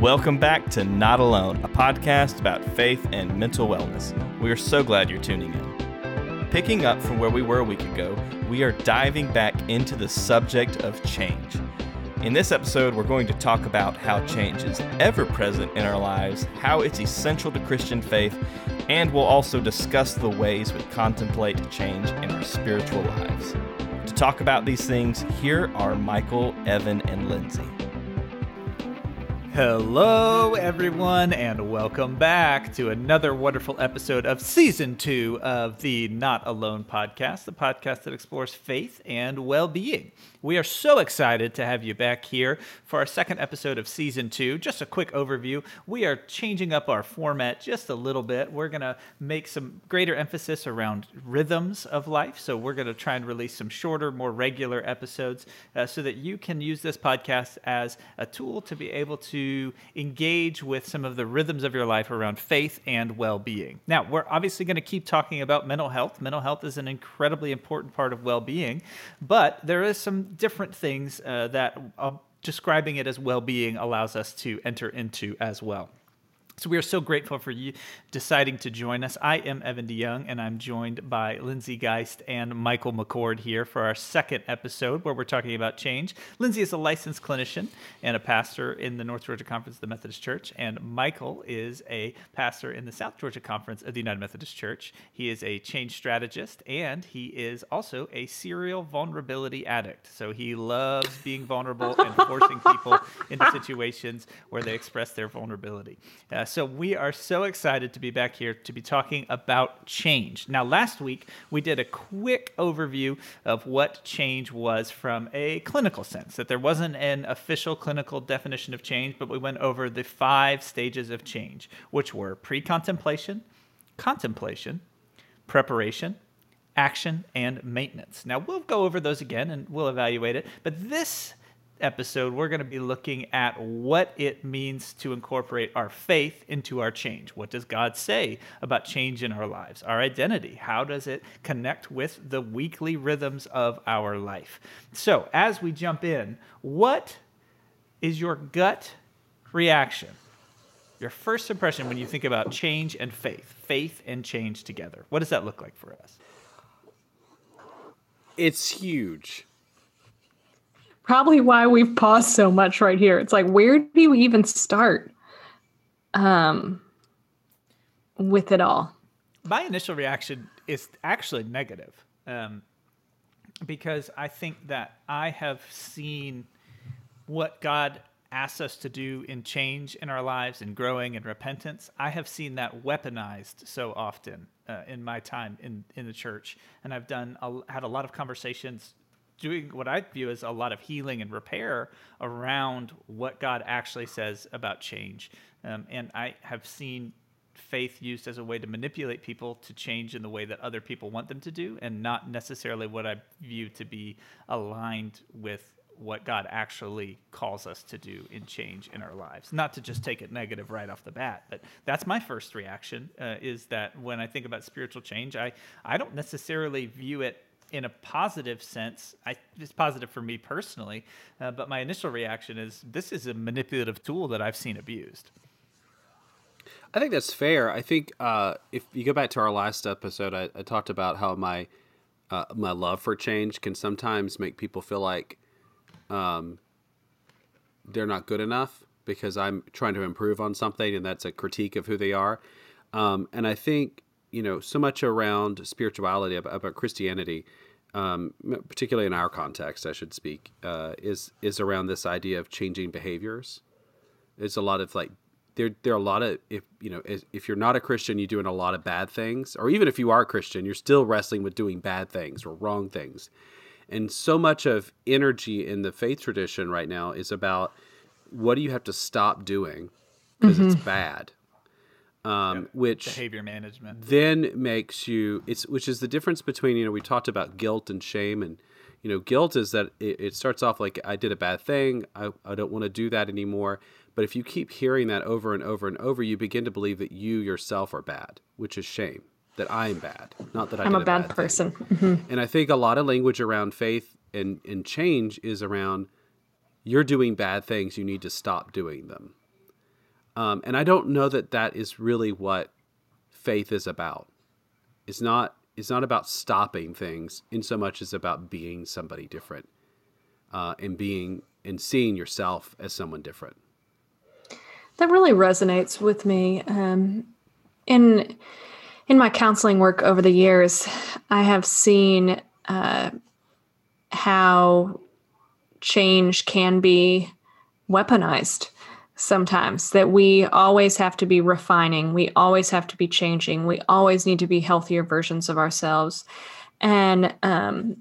Welcome back to Not Alone, a podcast about faith and mental wellness. We are so glad you're tuning in. Picking up from where we were a week ago, we are diving back into the subject of change. In this episode, we're going to talk about how change is ever present in our lives, how it's essential to Christian faith, and we'll also discuss the ways we contemplate change in our spiritual lives. To talk about these things, here are Michael, Evan, and Lindsay. Hello, everyone, and welcome back to another wonderful episode of season two of the Not Alone podcast, the podcast that explores faith and well being. We are so excited to have you back here for our second episode of season two. Just a quick overview. We are changing up our format just a little bit. We're going to make some greater emphasis around rhythms of life. So, we're going to try and release some shorter, more regular episodes uh, so that you can use this podcast as a tool to be able to engage with some of the rhythms of your life around faith and well being. Now, we're obviously going to keep talking about mental health. Mental health is an incredibly important part of well being, but there is some different things uh, that uh, describing it as well being allows us to enter into as well. So we are so grateful for you deciding to join us. I am Evan DeYoung, and I'm joined by Lindsay Geist and Michael McCord here for our second episode where we're talking about change. Lindsay is a licensed clinician and a pastor in the North Georgia Conference of the Methodist Church, and Michael is a pastor in the South Georgia Conference of the United Methodist Church. He is a change strategist, and he is also a serial vulnerability addict. So he loves being vulnerable and forcing people into situations where they express their vulnerability. Uh, so we are so excited to be back here to be talking about change. Now, last week we did a quick overview of what change was from a clinical sense, that there wasn't an official clinical definition of change, but we went over the five stages of change, which were pre contemplation, contemplation, preparation, action, and maintenance. Now, we'll go over those again and we'll evaluate it, but this episode, we're going to be looking at what it means to incorporate our faith into our change. What does God say about change in our lives? Our identity. How does it connect with the weekly rhythms of our life? So, as we jump in, what is your gut reaction? Your first impression when you think about change and faith, faith and change together. What does that look like for us? It's huge probably why we've paused so much right here. It's like, where do we even start um, with it all? My initial reaction is actually negative um, because I think that I have seen what God asks us to do in change in our lives and growing and repentance. I have seen that weaponized so often uh, in my time in, in the church. And I've done a, had a lot of conversations doing what I view as a lot of healing and repair around what God actually says about change. Um, and I have seen faith used as a way to manipulate people to change in the way that other people want them to do, and not necessarily what I view to be aligned with what God actually calls us to do in change in our lives. Not to just take it negative right off the bat, but that's my first reaction. Uh, is that when I think about spiritual change, I I don't necessarily view it in a positive sense, I, it's positive for me personally, uh, but my initial reaction is this is a manipulative tool that I've seen abused. I think that's fair. I think uh, if you go back to our last episode, I, I talked about how my uh, my love for change can sometimes make people feel like um, they're not good enough because I'm trying to improve on something, and that's a critique of who they are. Um, and I think you know so much around spirituality about, about Christianity, um, particularly in our context, I should speak, uh, is is around this idea of changing behaviors. There's a lot of like there there are a lot of if you know if you're not a Christian, you're doing a lot of bad things, or even if you are a Christian, you're still wrestling with doing bad things or wrong things. And so much of energy in the faith tradition right now is about what do you have to stop doing because mm-hmm. it's bad um, yep. which behavior management. then makes you it's which is the difference between you know we talked about guilt and shame and you know guilt is that it, it starts off like i did a bad thing. I, I don't want to do that anymore. But if you keep hearing that over and over and over you begin to believe that you yourself are bad which is shame that i'm bad not that I i'm a bad, bad person. Mm-hmm. and i think a lot of language around faith and, and change is around you're doing bad things. You need to stop doing them Um, and I don't know that that is really what faith is about. It's not. It's not about stopping things in so much as about being somebody different, uh, and being and seeing yourself as someone different. That really resonates with me. Um, in in my counseling work over the years, I have seen uh, how change can be weaponized sometimes that we always have to be refining we always have to be changing we always need to be healthier versions of ourselves. And um,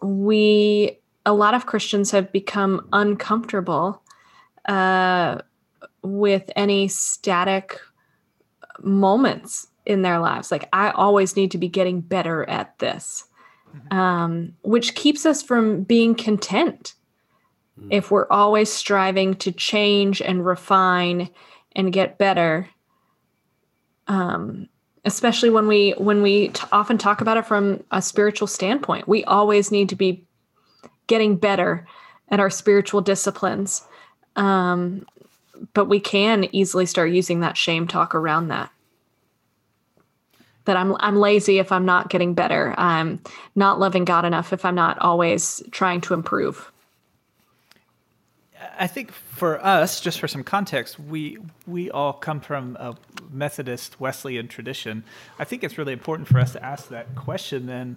we a lot of christians have become uncomfortable uh, with any static moments in their lives. Like i always need to be getting better at this um, which keeps us from being content if we're always striving to change and refine and get better um, especially when we when we t- often talk about it from a spiritual standpoint we always need to be getting better at our spiritual disciplines um, but we can easily start using that shame talk around that that I'm I'm lazy if I'm not getting better. I'm not loving God enough if I'm not always trying to improve. I think for us, just for some context, we we all come from a Methodist Wesleyan tradition. I think it's really important for us to ask that question then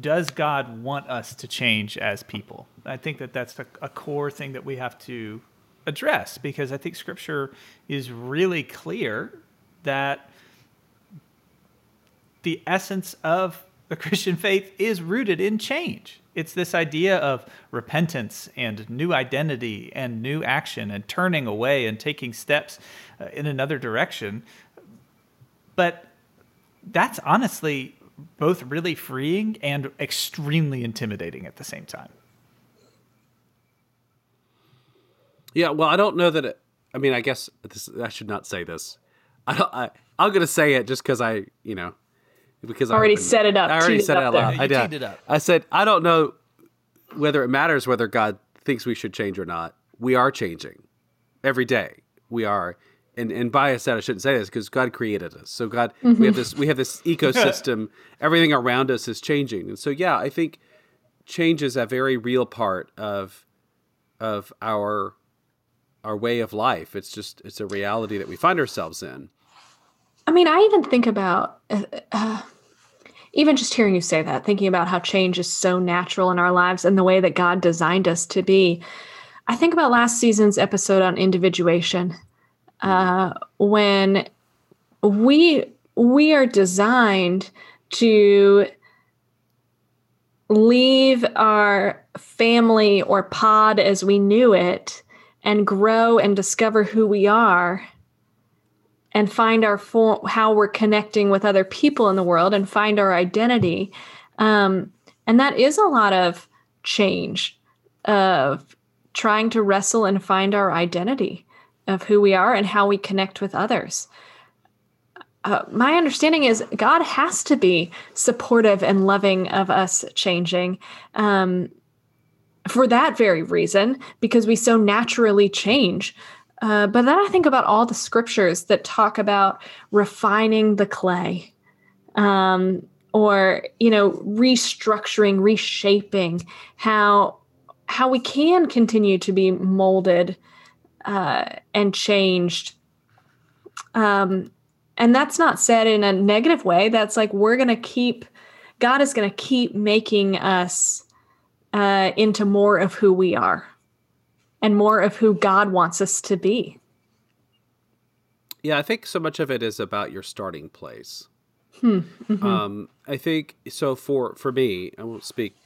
does God want us to change as people? I think that that's a, a core thing that we have to address because I think scripture is really clear that the essence of the Christian faith is rooted in change. It's this idea of repentance and new identity and new action and turning away and taking steps uh, in another direction. But that's honestly both really freeing and extremely intimidating at the same time. Yeah, well, I don't know that. It, I mean, I guess this, I should not say this. I. I, I'm going to say it just because I, you know, because I already I set it up. I already said it out loud. I did. Up. I said I don't know whether it matters whether God thinks we should change or not. We are changing every day. We are, and and bias said I shouldn't say this because God created us. So God, mm-hmm. we have this we have this ecosystem. everything around us is changing, and so yeah, I think change is a very real part of of our our way of life. It's just it's a reality that we find ourselves in. I mean, I even think about uh, uh, even just hearing you say that, thinking about how change is so natural in our lives and the way that God designed us to be. I think about last season's episode on individuation, uh, when we we are designed to leave our family or pod as we knew it and grow and discover who we are and find our form, how we're connecting with other people in the world and find our identity. Um, and that is a lot of change of trying to wrestle and find our identity of who we are and how we connect with others. Uh, my understanding is God has to be supportive and loving of us changing um, for that very reason, because we so naturally change. Uh, but then I think about all the scriptures that talk about refining the clay, um, or you know, restructuring, reshaping how how we can continue to be molded uh, and changed. Um, and that's not said in a negative way. That's like we're going to keep. God is going to keep making us uh, into more of who we are and more of who God wants us to be. Yeah, I think so much of it is about your starting place. Hmm. Mm-hmm. Um, I think so. For for me, I won't speak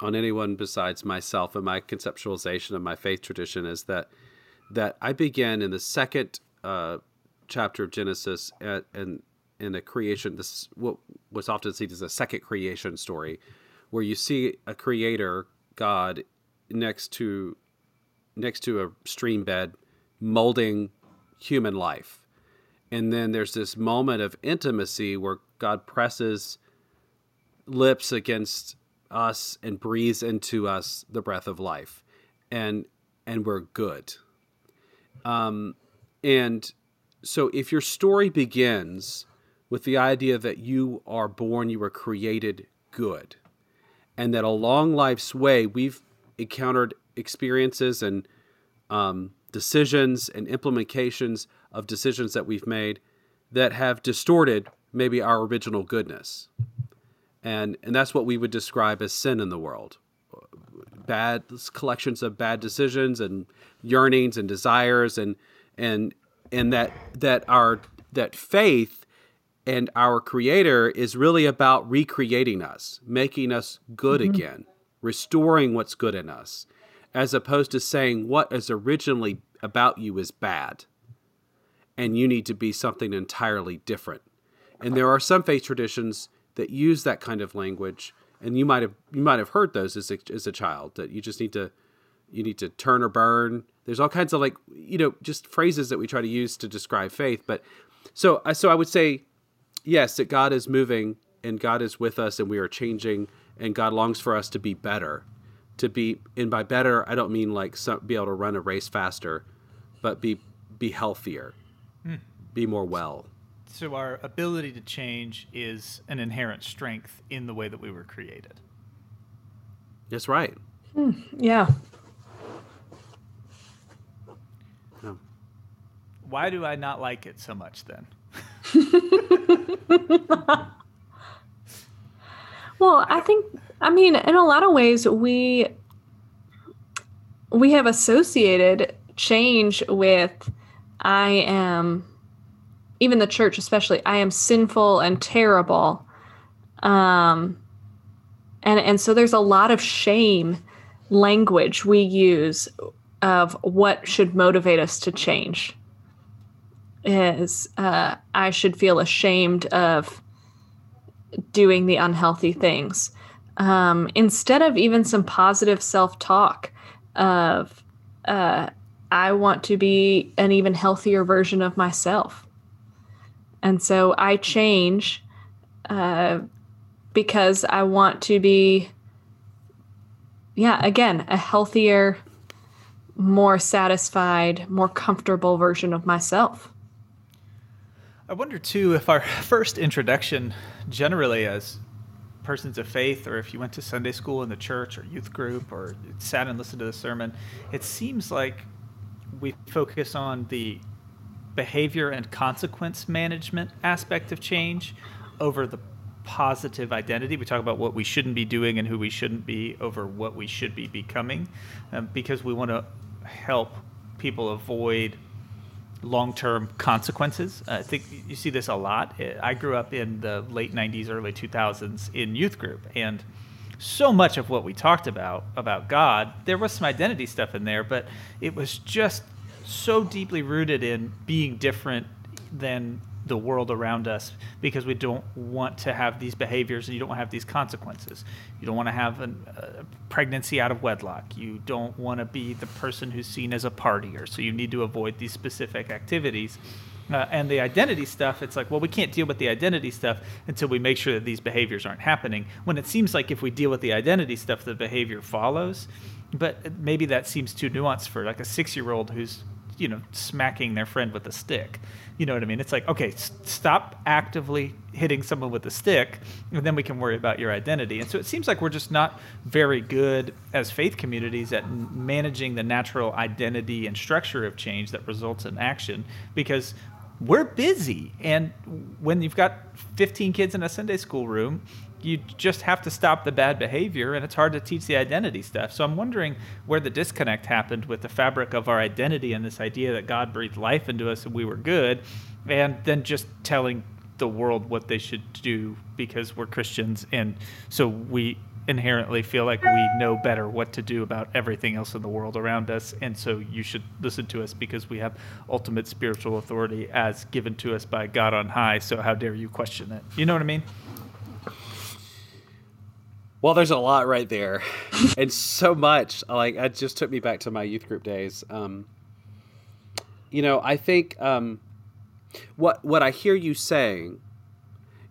on anyone besides myself and my conceptualization of my faith tradition is that that I begin in the second uh, chapter of Genesis at, and in a creation. This what was often seen as a second creation story, where you see a creator God next to next to a stream bed molding human life. And then there's this moment of intimacy where God presses lips against us and breathes into us the breath of life. And and we're good. Um, and so if your story begins with the idea that you are born, you were created good, and that along life's way we've encountered experiences and um, decisions and implementations of decisions that we've made that have distorted maybe our original goodness. And, and that's what we would describe as sin in the world bad collections of bad decisions and yearnings and desires and and and that that our that faith and our creator is really about recreating us making us good mm-hmm. again restoring what's good in us as opposed to saying what is originally about you is bad. And you need to be something entirely different. And there are some faith traditions that use that kind of language. And you might have you might have heard those as a, as a child that you just need to you need to turn or burn. There's all kinds of like you know just phrases that we try to use to describe faith. But so so i would say yes that god is moving and god is with us and we are changing and god longs for us to be better to be and by better i don't mean like some, be able to run a race faster but be be healthier hmm. be more well so our ability to change is an inherent strength in the way that we were created. That's right. Hmm, yeah. Why do I not like it so much then? well, I think I mean in a lot of ways we we have associated change with I am even the church especially i am sinful and terrible. Um and and so there's a lot of shame language we use of what should motivate us to change. Is uh, i should feel ashamed of doing the unhealthy things um, instead of even some positive self-talk of uh, i want to be an even healthier version of myself and so I change uh, because I want to be, yeah, again, a healthier, more satisfied, more comfortable version of myself. I wonder too if our first introduction, generally as persons of faith, or if you went to Sunday school in the church or youth group or sat and listened to the sermon, it seems like we focus on the behavior and consequence management aspect of change over the positive identity. We talk about what we shouldn't be doing and who we shouldn't be over what we should be becoming um, because we want to help people avoid long-term consequences. I think you see this a lot. I grew up in the late 90s, early 2000s in youth group and so much of what we talked about about God, there was some identity stuff in there, but it was just so deeply rooted in being different than the world around us because we don't want to have these behaviors and you don't want to have these consequences. You don't want to have a pregnancy out of wedlock. You don't want to be the person who's seen as a partier. So you need to avoid these specific activities. Uh, and the identity stuff, it's like, well, we can't deal with the identity stuff until we make sure that these behaviors aren't happening. When it seems like if we deal with the identity stuff, the behavior follows. But maybe that seems too nuanced for like a six year old who's you know smacking their friend with a stick you know what i mean? It's like okay s- stop actively hitting someone with a stick and then we can worry about your identity. And so it seems like we're just not very good as faith communities at managing the natural identity and structure of change that results in action because we're busy. And when you've got 15 kids in a sunday school room you just have to stop the bad behavior and it's hard to teach the identity stuff. So i'm wondering where the disconnect happened with the fabric of our identity and this idea that god breathed life into us and we were good and then just telling the world what they should do because we're christians and so we inherently feel like we know better what to do about everything else in the world around us and so you should listen to us because we have ultimate spiritual authority as given to us by god on high so how dare you question it? You know what i mean well, there's a lot right there, and so much. Like it just took me back to my youth group days. Um, you know, I think um, what what I hear you saying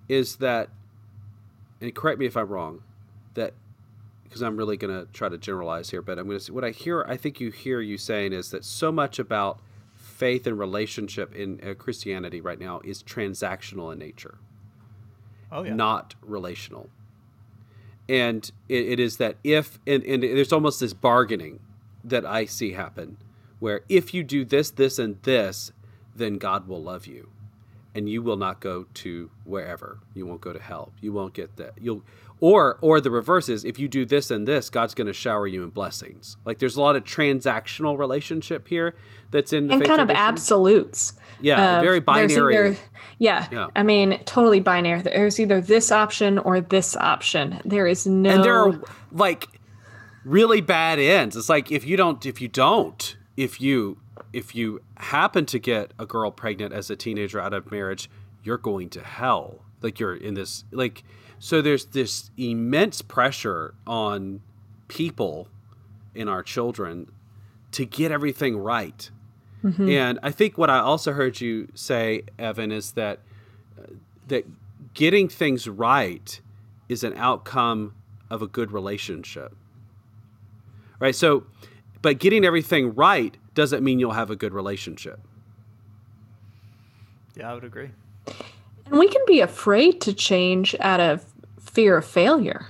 is that, and correct me if I'm wrong, that because I'm really going to try to generalize here, but I'm going to what I hear. I think you hear you saying is that so much about faith and relationship in uh, Christianity right now is transactional in nature, Oh yeah. not relational. And it, it is that if, and, and there's almost this bargaining that I see happen where if you do this, this, and this, then God will love you and you will not go to wherever. You won't go to hell. You won't get that. You'll, or, or the reverse is if you do this and this, God's going to shower you in blessings. Like there's a lot of transactional relationship here that's in the and kind of absolutes. Yeah, of very binary. either- yeah, Yeah. I mean, totally binary. There's either this option or this option. There is no. and there are like really bad ends it's like if you don't if you don't if you if you happen to get a girl pregnant as a teenager out of marriage you're going to hell like you're in this like so there's this immense pressure on people in our children to get everything right mm-hmm. and i think what i also heard you say evan is that uh, that getting things right is an outcome of a good relationship. Right? So, but getting everything right doesn't mean you'll have a good relationship. yeah, I would agree. And we can be afraid to change out of fear of failure.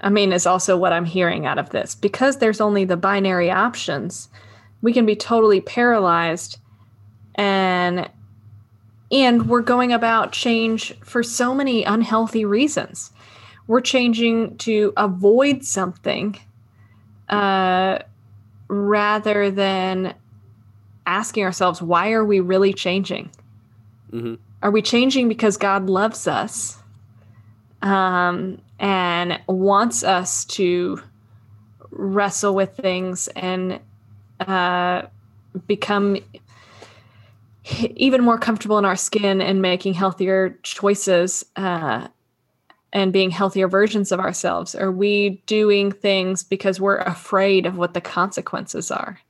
I mean, is also what I'm hearing out of this. Because there's only the binary options, we can be totally paralyzed and and we're going about change for so many unhealthy reasons. We're changing to avoid something uh, rather than asking ourselves, why are we really changing? Mhm. Are we changing because God loves us um, and wants us to wrestle with things and uh, become even more comfortable in our skin and making healthier choices uh, and being healthier versions of ourselves? Are we doing things because we're afraid of what the consequences are?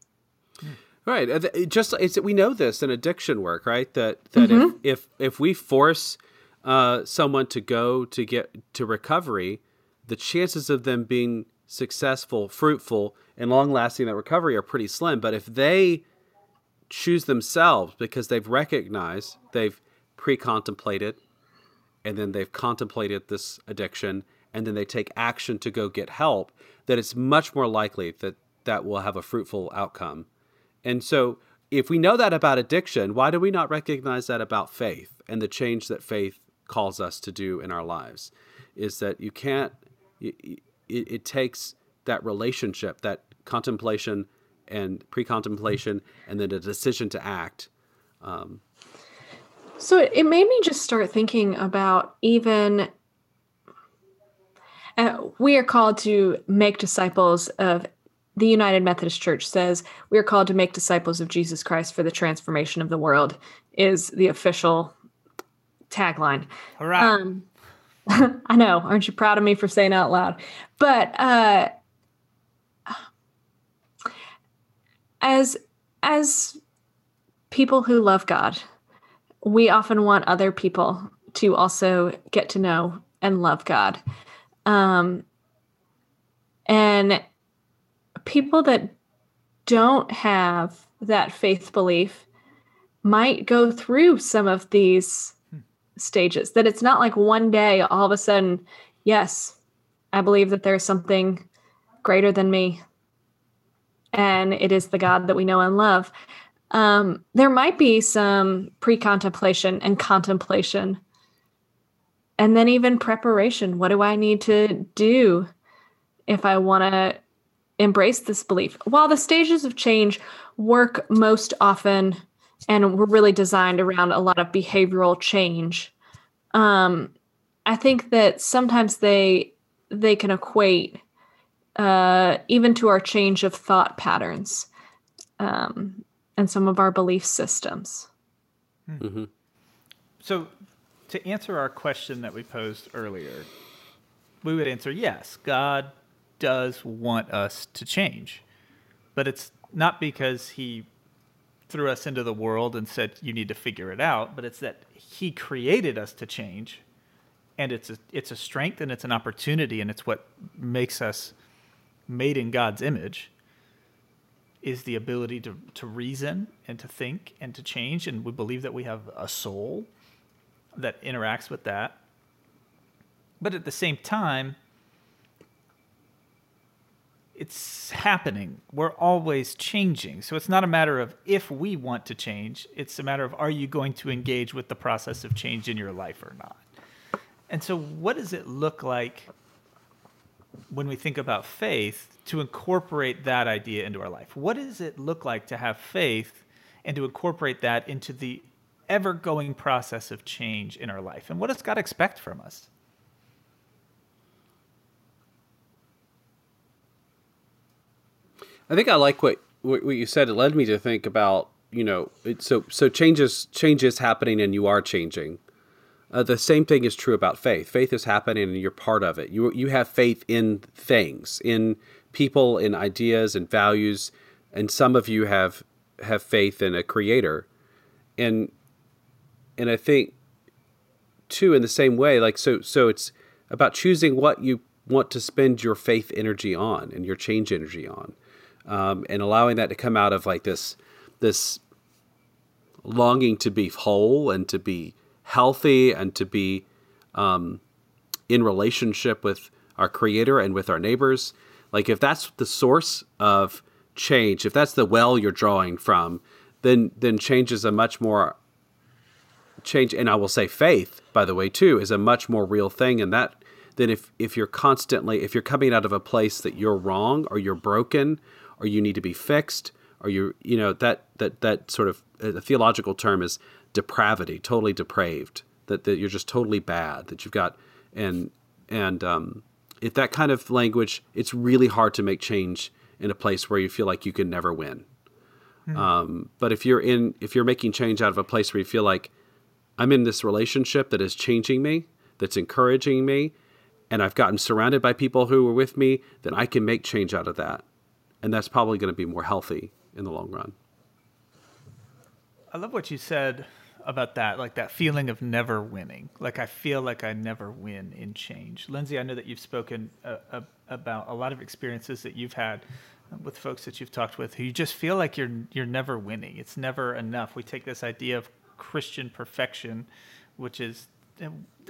Right. It Just it's we know this in addiction work, right? That that if, if if we force uh, someone to go to get to recovery, the chances of them being successful, fruitful, and long lasting that recovery are pretty slim. But if they choose themselves because they've recognized, they've pre contemplated, and then they've contemplated this addiction, and then they take action to go get help, that it's much more likely that that will have a fruitful outcome. And so, if we know that about addiction, why do we not recognize that about faith and the change that faith calls us to do in our lives? Is that you can't, it, it, takes that relationship, that contemplation and pre contemplation, and then a decision to act. Um, So it, made me just start thinking about even uh, we are called to make disciples of the United Methodist Church says we are called to make disciples of Jesus Christ for the transformation of the world is the official tagline. All right. Um, I know, aren't you proud of me for saying out loud? But uh, as as people who love God, we often want other people to also get to know and love God. Um, and people that don't have that faith belief might go through some of these stages that it's not like one day all of a sudden yes i believe that there's something greater than me. And it is the god that we know and love um, there might be some pre-contemplation and contemplation. And then even preparation. What do i need to do if i want to embrace this belief? While the stages of change work most often and were really designed around a lot of behavioral change um, i think that sometimes they they can equate uh, even to our change of thought patterns. Um, and some of our belief systems hmm. mm-hmm. So, to answer our question that we posed earlier, we would answer yes, God does want us to change. But it's not because He threw us into the world and said, you need to figure it out, but it's that He created us to change. And it's a, it's a strength and it's an opportunity, and it's what makes us made in God's image is the ability to, to reason and to think and to change. And we believe that we have a soul that interacts with that. But at the same time, it's happening. We're always changing. So it's not a matter of if we want to change, it's a matter of are you going to engage with the process of change in your life or not. And so, what does it look like when we think about faith to incorporate that idea into our life? What does it look like to have faith and to incorporate that into the ever going process of change in our life? And what does God expect from us? I think I like what what you said. It led me to think about you know it, so so changes changes happening and you are changing. Uh, the same thing is true about faith. Faith is happening and you're part of it. You you have faith in things, in people, in ideas and values, and some of you have have faith in a creator. And and I think too in the same way like so so it's about choosing what you want to spend your faith energy on and your change energy on. Um, and allowing that to come out of like this this longing to be whole and to be healthy and to be um, in relationship with our creator and with our neighbors. Like if that's the source of change if that's the well you're drawing from then then change is a much more change and i will say faith by the way too is a much more real thing and that than if if you're constantly if you're coming out of a place that you're wrong or you're broken or you need to be fixed or you you know that that that sort of a theological term is depravity, totally depraved, that, that you're just totally bad, that you've got, and, and um, if that kind of language, it's really hard to make change in a place where you feel like you can never win. Mm. Um, but if you're in, if you're making change out of a place where you feel like I'm in this relationship that is changing me, that's encouraging me, and I've gotten surrounded by people who are with me, then I can make change out of that. And that's probably going to be more healthy in the long run. I love what you said about that, like that feeling of never winning. Like I feel like I never win in change. Lindsay, I know that you've spoken uh, uh, about a lot of experiences that you've had with folks that you've talked with who you just feel like you're you're never winning. It's never enough. We take this idea of Christian perfection, which is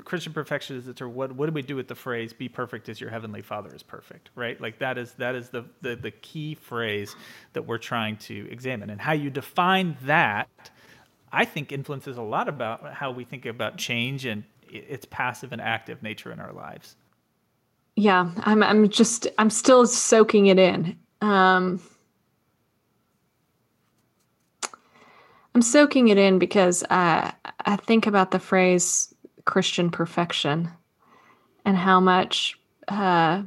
Christian perfection is the term. What what do we do with the phrase "Be perfect as your heavenly Father is perfect"? Right? Like that is that is the the, the key phrase that we're trying to examine, and how you define that I think influences a lot about how we think about change and its passive and active nature in our lives. Yeah, I'm I'm just I'm still soaking it in. Um, I'm soaking it in because I I think about the phrase Christian perfection and how much uh,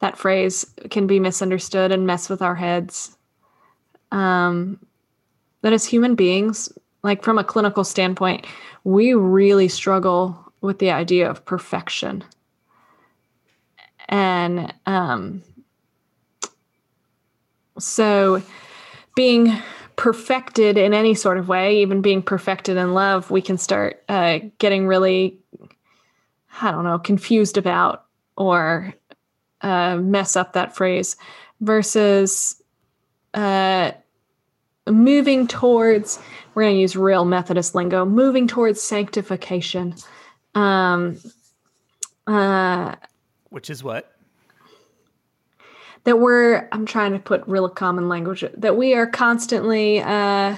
that phrase can be misunderstood and mess with our heads. Um, that as human beings, like from a clinical standpoint, we really struggle with the idea of perfection. And um, so being perfected in any sort of way, even being perfected in love, we can start uh, getting really, I don't know, confused about or uh, mess up that phrase versus uh, moving towards we're going to use real methodist lingo moving towards sanctification. Um uh which is what? that we're i'm trying to put real common language that we are constantly uh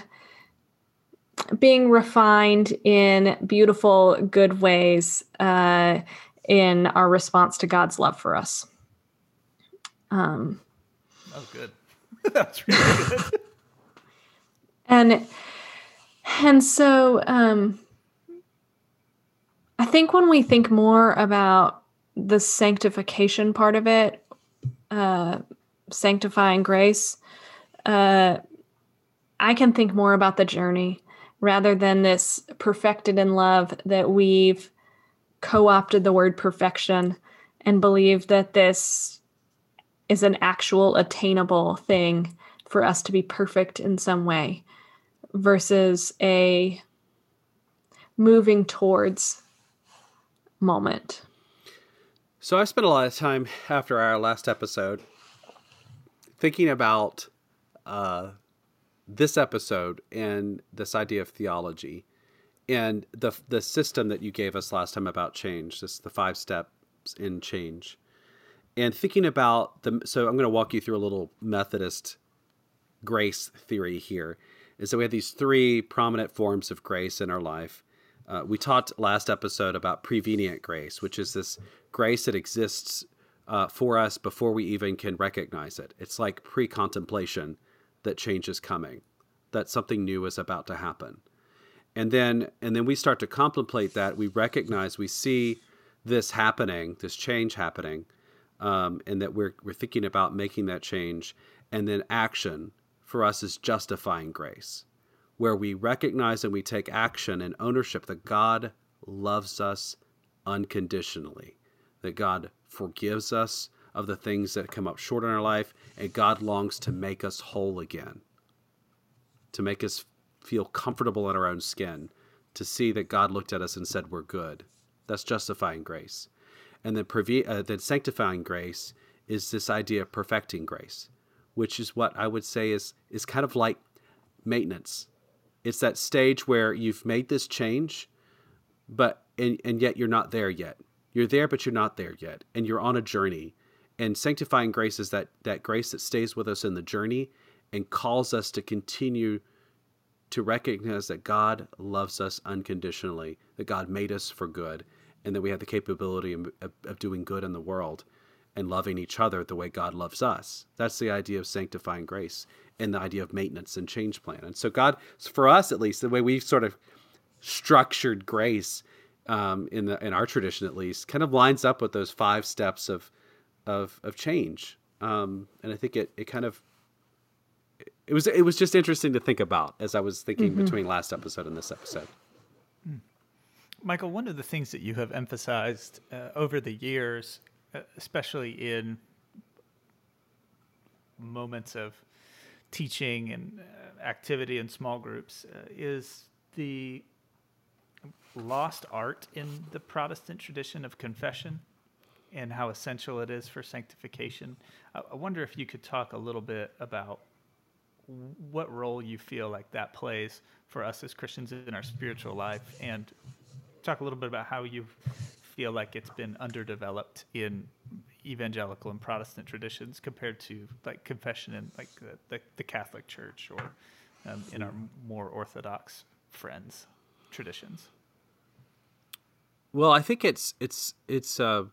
being refined in beautiful good ways uh in our response to god's love for us. Um oh good. That's really good and and so um i think when we think more about the sanctification part of it uh sanctifying grace uh i can think more about the journey rather than this perfected in love that we've co-opted the word perfection and believe that this is an actual attainable thing for us to be perfect in some way versus a moving towards moment. So I spent a lot of time after our last episode thinking about uh, this episode and this idea of theology and the the system that you gave us last time about change, this the five steps in change, and thinking about the. So I'm going to walk you through a little Methodist grace theory here. Is that we have these three prominent forms of grace in our life. Uh, we talked last episode about prevenient grace, which is this grace that exists uh, for us before we even can recognize it. It's like pre contemplation that change is coming, that something new is about to happen. And then, and then we start to contemplate that. We recognize, we see this happening, this change happening, um, and that we're, we're thinking about making that change. And then action for us is justifying grace, where we recognize and we take action and ownership that God loves us unconditionally, that God forgives us of the things that come up short in our life, and God longs to make us whole again, to make us feel comfortable in our own skin, to see that God looked at us and said, We're good. That's justifying grace. And then, uh, then sanctifying grace is this idea of perfecting grace, which is what I would say is, is kind of like maintenance. It's that stage where you've made this change, but and, and yet you're not there yet. You're there, but you're not there yet, and you're on a journey. And sanctifying grace is that that grace that stays with us in the journey and calls us to continue to recognize that God loves us unconditionally, that God made us for good, and that we have the capability of, of, doing good in the world and loving each other the way God loves us. That's the idea of sanctifying grace and the idea of maintenance and change plan. And so, God, for us at least, the way we've sort of structured grace um, in the in our tradition at least, kind of lines up with those five steps of of of change. Um, and I think it it kind of it was it was just interesting to think about as I was thinking mm-hmm. between last episode and this episode. Hmm. Michael, one of the things that you have emphasized uh, over the years, especially in moments of teaching and uh, activity in small groups, uh, is the lost art in the Protestant tradition of confession and how essential it is for sanctification. I, wonder if you could talk a little bit about what role you feel like that plays for us as Christians in our spiritual life, and talk a little bit about how you feel like it's been underdeveloped in evangelical and Protestant traditions compared to like confession in like the, the, the Catholic Church or um, in our more Orthodox friends traditions. Well, I think it's it's it's. Uh,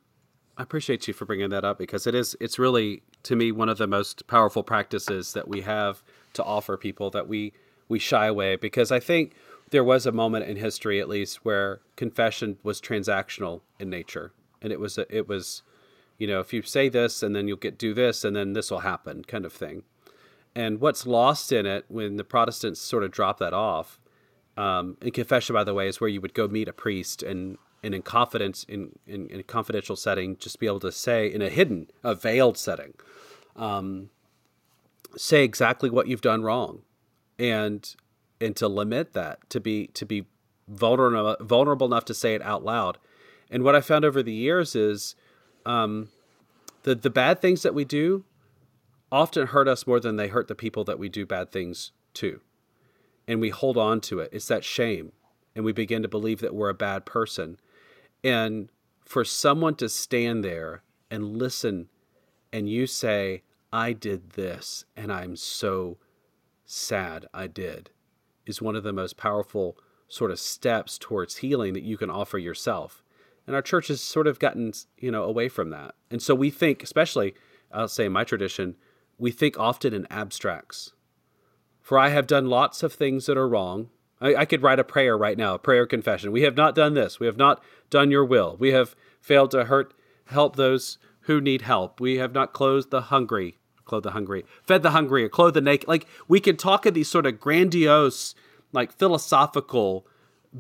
I appreciate you for bringing that up because it is it's really to me one of the most powerful practices that we have to offer people that we we shy away because I think there was a moment in history at least where confession was transactional in nature. And it was a, it was you know if you say this and then you'll get do this and then this will happen kind of thing. And what's lost in it when the protestants sort of drop that off um, and confession by the way is where you would go meet a priest and and in confidence in, in, in a confidential setting just be able to say in a hidden a veiled setting um, say exactly what you've done wrong. And and to limit that to be to be vulnerable vulnerable enough to say it out loud. And what i found over the years is um, the the bad things that we do often hurt us more than they hurt the people that we do bad things to. And we hold on to it. It's that shame. And we begin to believe that we're a bad person. And for someone to stand there and listen and you say I did this and I'm so sad I did is one of the most powerful sort of steps towards healing that you can offer yourself. And our church has sort of gotten, you know, away from that. And so we think, especially, I'll say in my tradition, we think often in abstracts. For I have done lots of things that are wrong. I, I could write a prayer right now, a prayer confession. We have not done this. We have not done your will. We have failed to hurt, help those who need help. We have not clothed the hungry clothe the hungry, fed the hungry, or clothe the naked. Like we can talk of these sort of grandiose, like philosophical,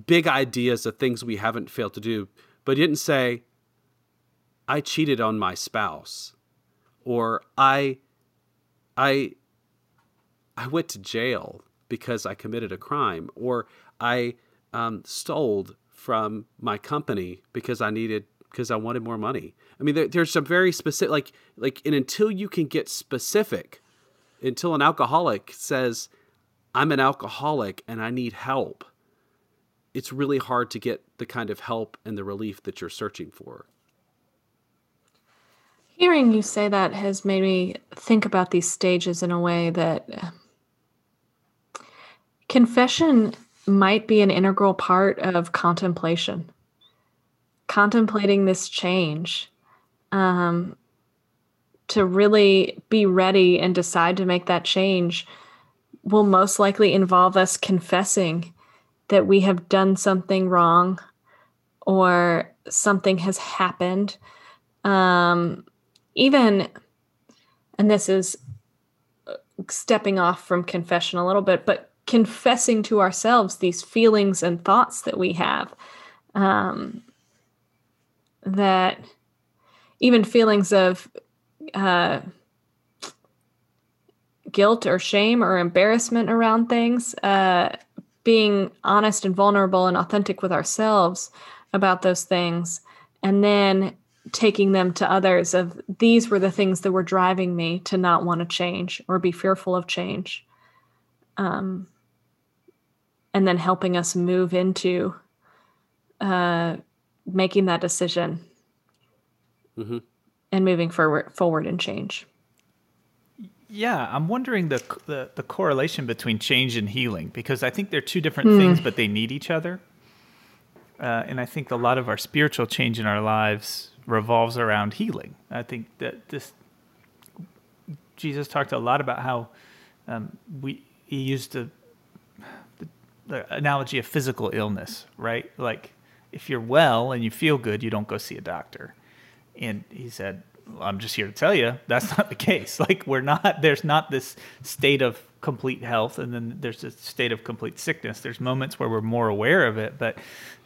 big ideas of things we haven't failed to do, but didn't say, I cheated on my spouse, or I, I, I went to jail because I committed a crime, or I um, stole from my company because I needed because I wanted more money. I mean, there, there's some very specific, like, like, and until you can get specific until an alcoholic says, I'm an alcoholic and I need help, it's really hard to get the kind of help and the relief that you're searching for. Hearing you say that has made me think about these stages in a way that confession might be an integral part of contemplation. Contemplating this change um, to really be ready and decide to make that change will most likely involve us confessing that we have done something wrong or something has happened. Um, even, and this is stepping off from confession a little bit, but confessing to ourselves these feelings and thoughts that we have. Um, that even feelings of uh, guilt or shame or embarrassment around things, uh, being honest and vulnerable and authentic with ourselves about those things, and then taking them to others of these were the things that were driving me to not want to change or be fearful of change um, and then helping us move into uh, making that decision mm-hmm. and moving forward forward and change yeah, I'm wondering the, the, the correlation between change and healing because I think they're two different mm. things, but they need each other. Uh, and I think a lot of our spiritual change in our lives revolves around healing. I think that this Jesus talked a lot about how um, we he used the, the, the analogy of physical illness, right? Like if you're well and you feel good, you don't go see a doctor. And he said I'm just here to tell you that's not the case. Like we're not there's not this state of complete health and then there's a state of complete sickness. There's moments where we're more aware of it, but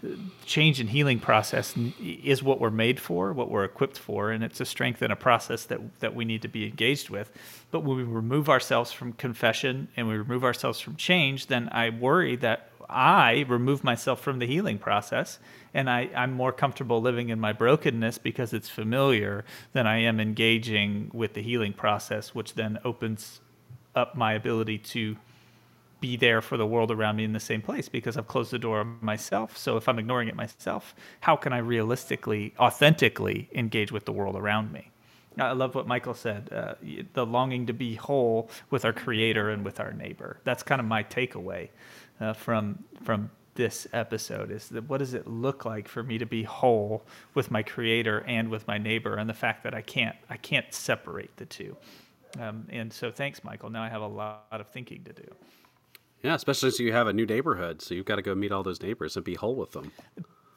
uh, change and healing process is what we're made for, what we're equipped for, and it's a strength and a process that that we need to be engaged with. But when we remove ourselves from confession and we remove ourselves from change, then I worry that I remove myself from the healing process and I, I'm more comfortable living in my brokenness because it's familiar than I am engaging with the healing process, which then opens up my ability to be there for the world around me in the same place because I've closed the door on myself. So if I'm ignoring it myself, how can I realistically, authentically engage with the world around me? I love what Michael said uh, the longing to be whole with our creator and with our neighbor. That's kind of my takeaway uh, from, from this episode is that what does it look like for me to be whole with my creator and with my neighbor and the fact that I can't I can't separate the two. Um, and so thanks, Michael. Now I have a lot of thinking to do. Yeah, especially as you have a new neighborhood, so you've got to go meet all those neighbors and be whole with them.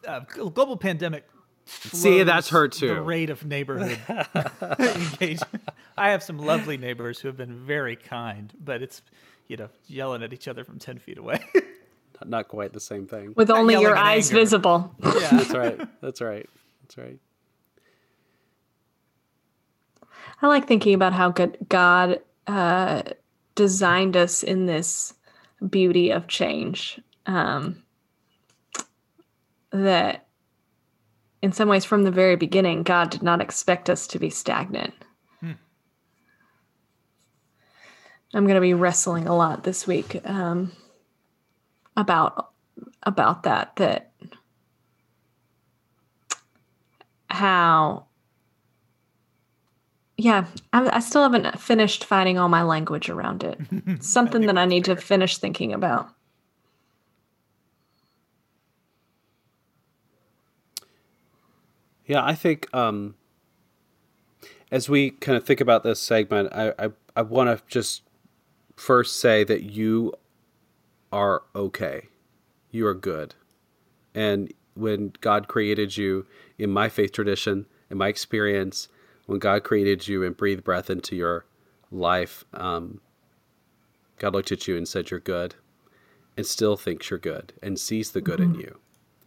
Uh, global pandemic. See, that's her too. The rate of neighborhood engagement. I have some lovely neighbors who have been very kind, but it's you know yelling at each other from ten feet away not quite the same thing. With only your eyes anger. visible. Yeah, that's right. That's right. That's right. I like thinking about how good God uh, designed us in this beauty of change. Um, that in some ways, from the very beginning, God did not expect us to be stagnant. Hmm. I'm going to be wrestling a lot this week. Um, about about that that how yeah I, I, still haven't finished finding all my language around it something that i need to finish thinking about yeah i think um as we kind of think about this segment i i, I want to just first say that you are okay. You are good. And when God created you, in my faith tradition, in my experience, when God created you and breathed breath into your life, um, God looked at you and said, You're good, and still thinks you're good and sees the good mm-hmm. in you.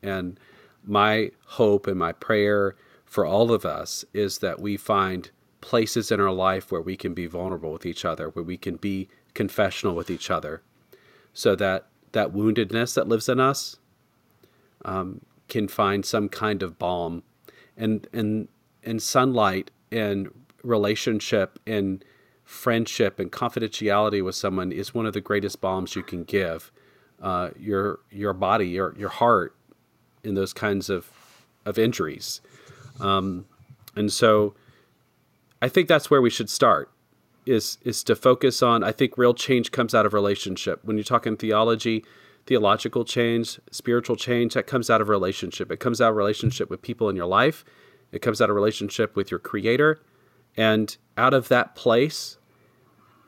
And my hope and my prayer for all of us is that we find places in our life where we can be vulnerable with each other, where we can be confessional with each other, so that that woundedness that lives in us um, can find some kind of balm. And and and sunlight and relationship and friendship and confidentiality with someone is one of the greatest balms you can give uh, your your body, your your heart, in those kinds of of injuries. Um, and so, I think that's where we should start. Is is to focus on. I think real change comes out of relationship. When you're talking theology, theological change, spiritual change, that comes out of relationship. It comes out of relationship with people in your life. It comes out of relationship with your Creator, and out of that place,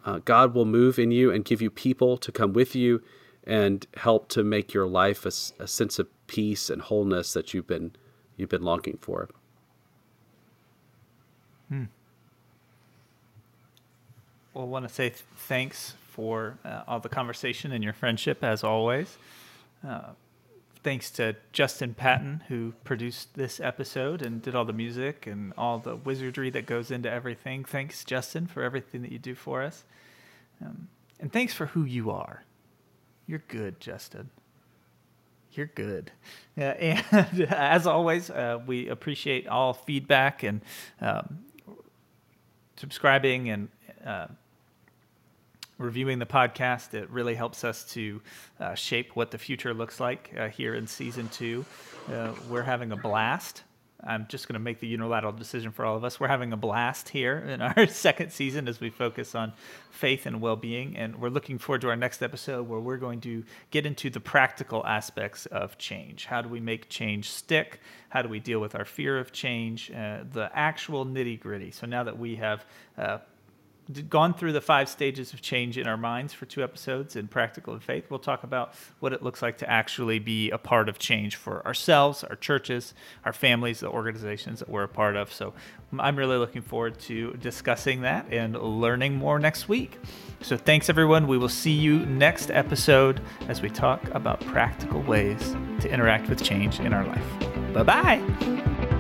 uh, God will move in you and give you people to come with you and help to make your life a, a sense of peace and wholeness that you've been you've been longing for. Hmm. Well, I want to say th- thanks for uh, all the conversation and your friendship, as always. Uh, thanks to Justin Patton, who produced this episode and did all the music and all the wizardry that goes into everything. Thanks, Justin, for everything that you do for us. Um, and thanks for who you are. You're good, Justin. You're good. Uh, and as always, uh, we appreciate all feedback and um, subscribing and uh, reviewing the podcast. It really helps us to uh, shape what the future looks like uh, here in season two. Uh, we're having a blast. I'm just going to make the unilateral decision for all of us. We're having a blast here in our second season as we focus on faith and well being. And we're looking forward to our next episode where we're going to get into the practical aspects of change. How do we make change stick? How do we deal with our fear of change? Uh, the actual nitty gritty. So now that we have uh, gone through the five stages of change in our minds for two episodes in practical and faith. We'll talk about what it looks like to actually be a part of change for ourselves our churches our families the organizations that we're a part of. So i'm really looking forward to discussing that and learning more next week. So thanks everyone. We will see you next episode as we talk about practical ways to interact with change in our life. Bye bye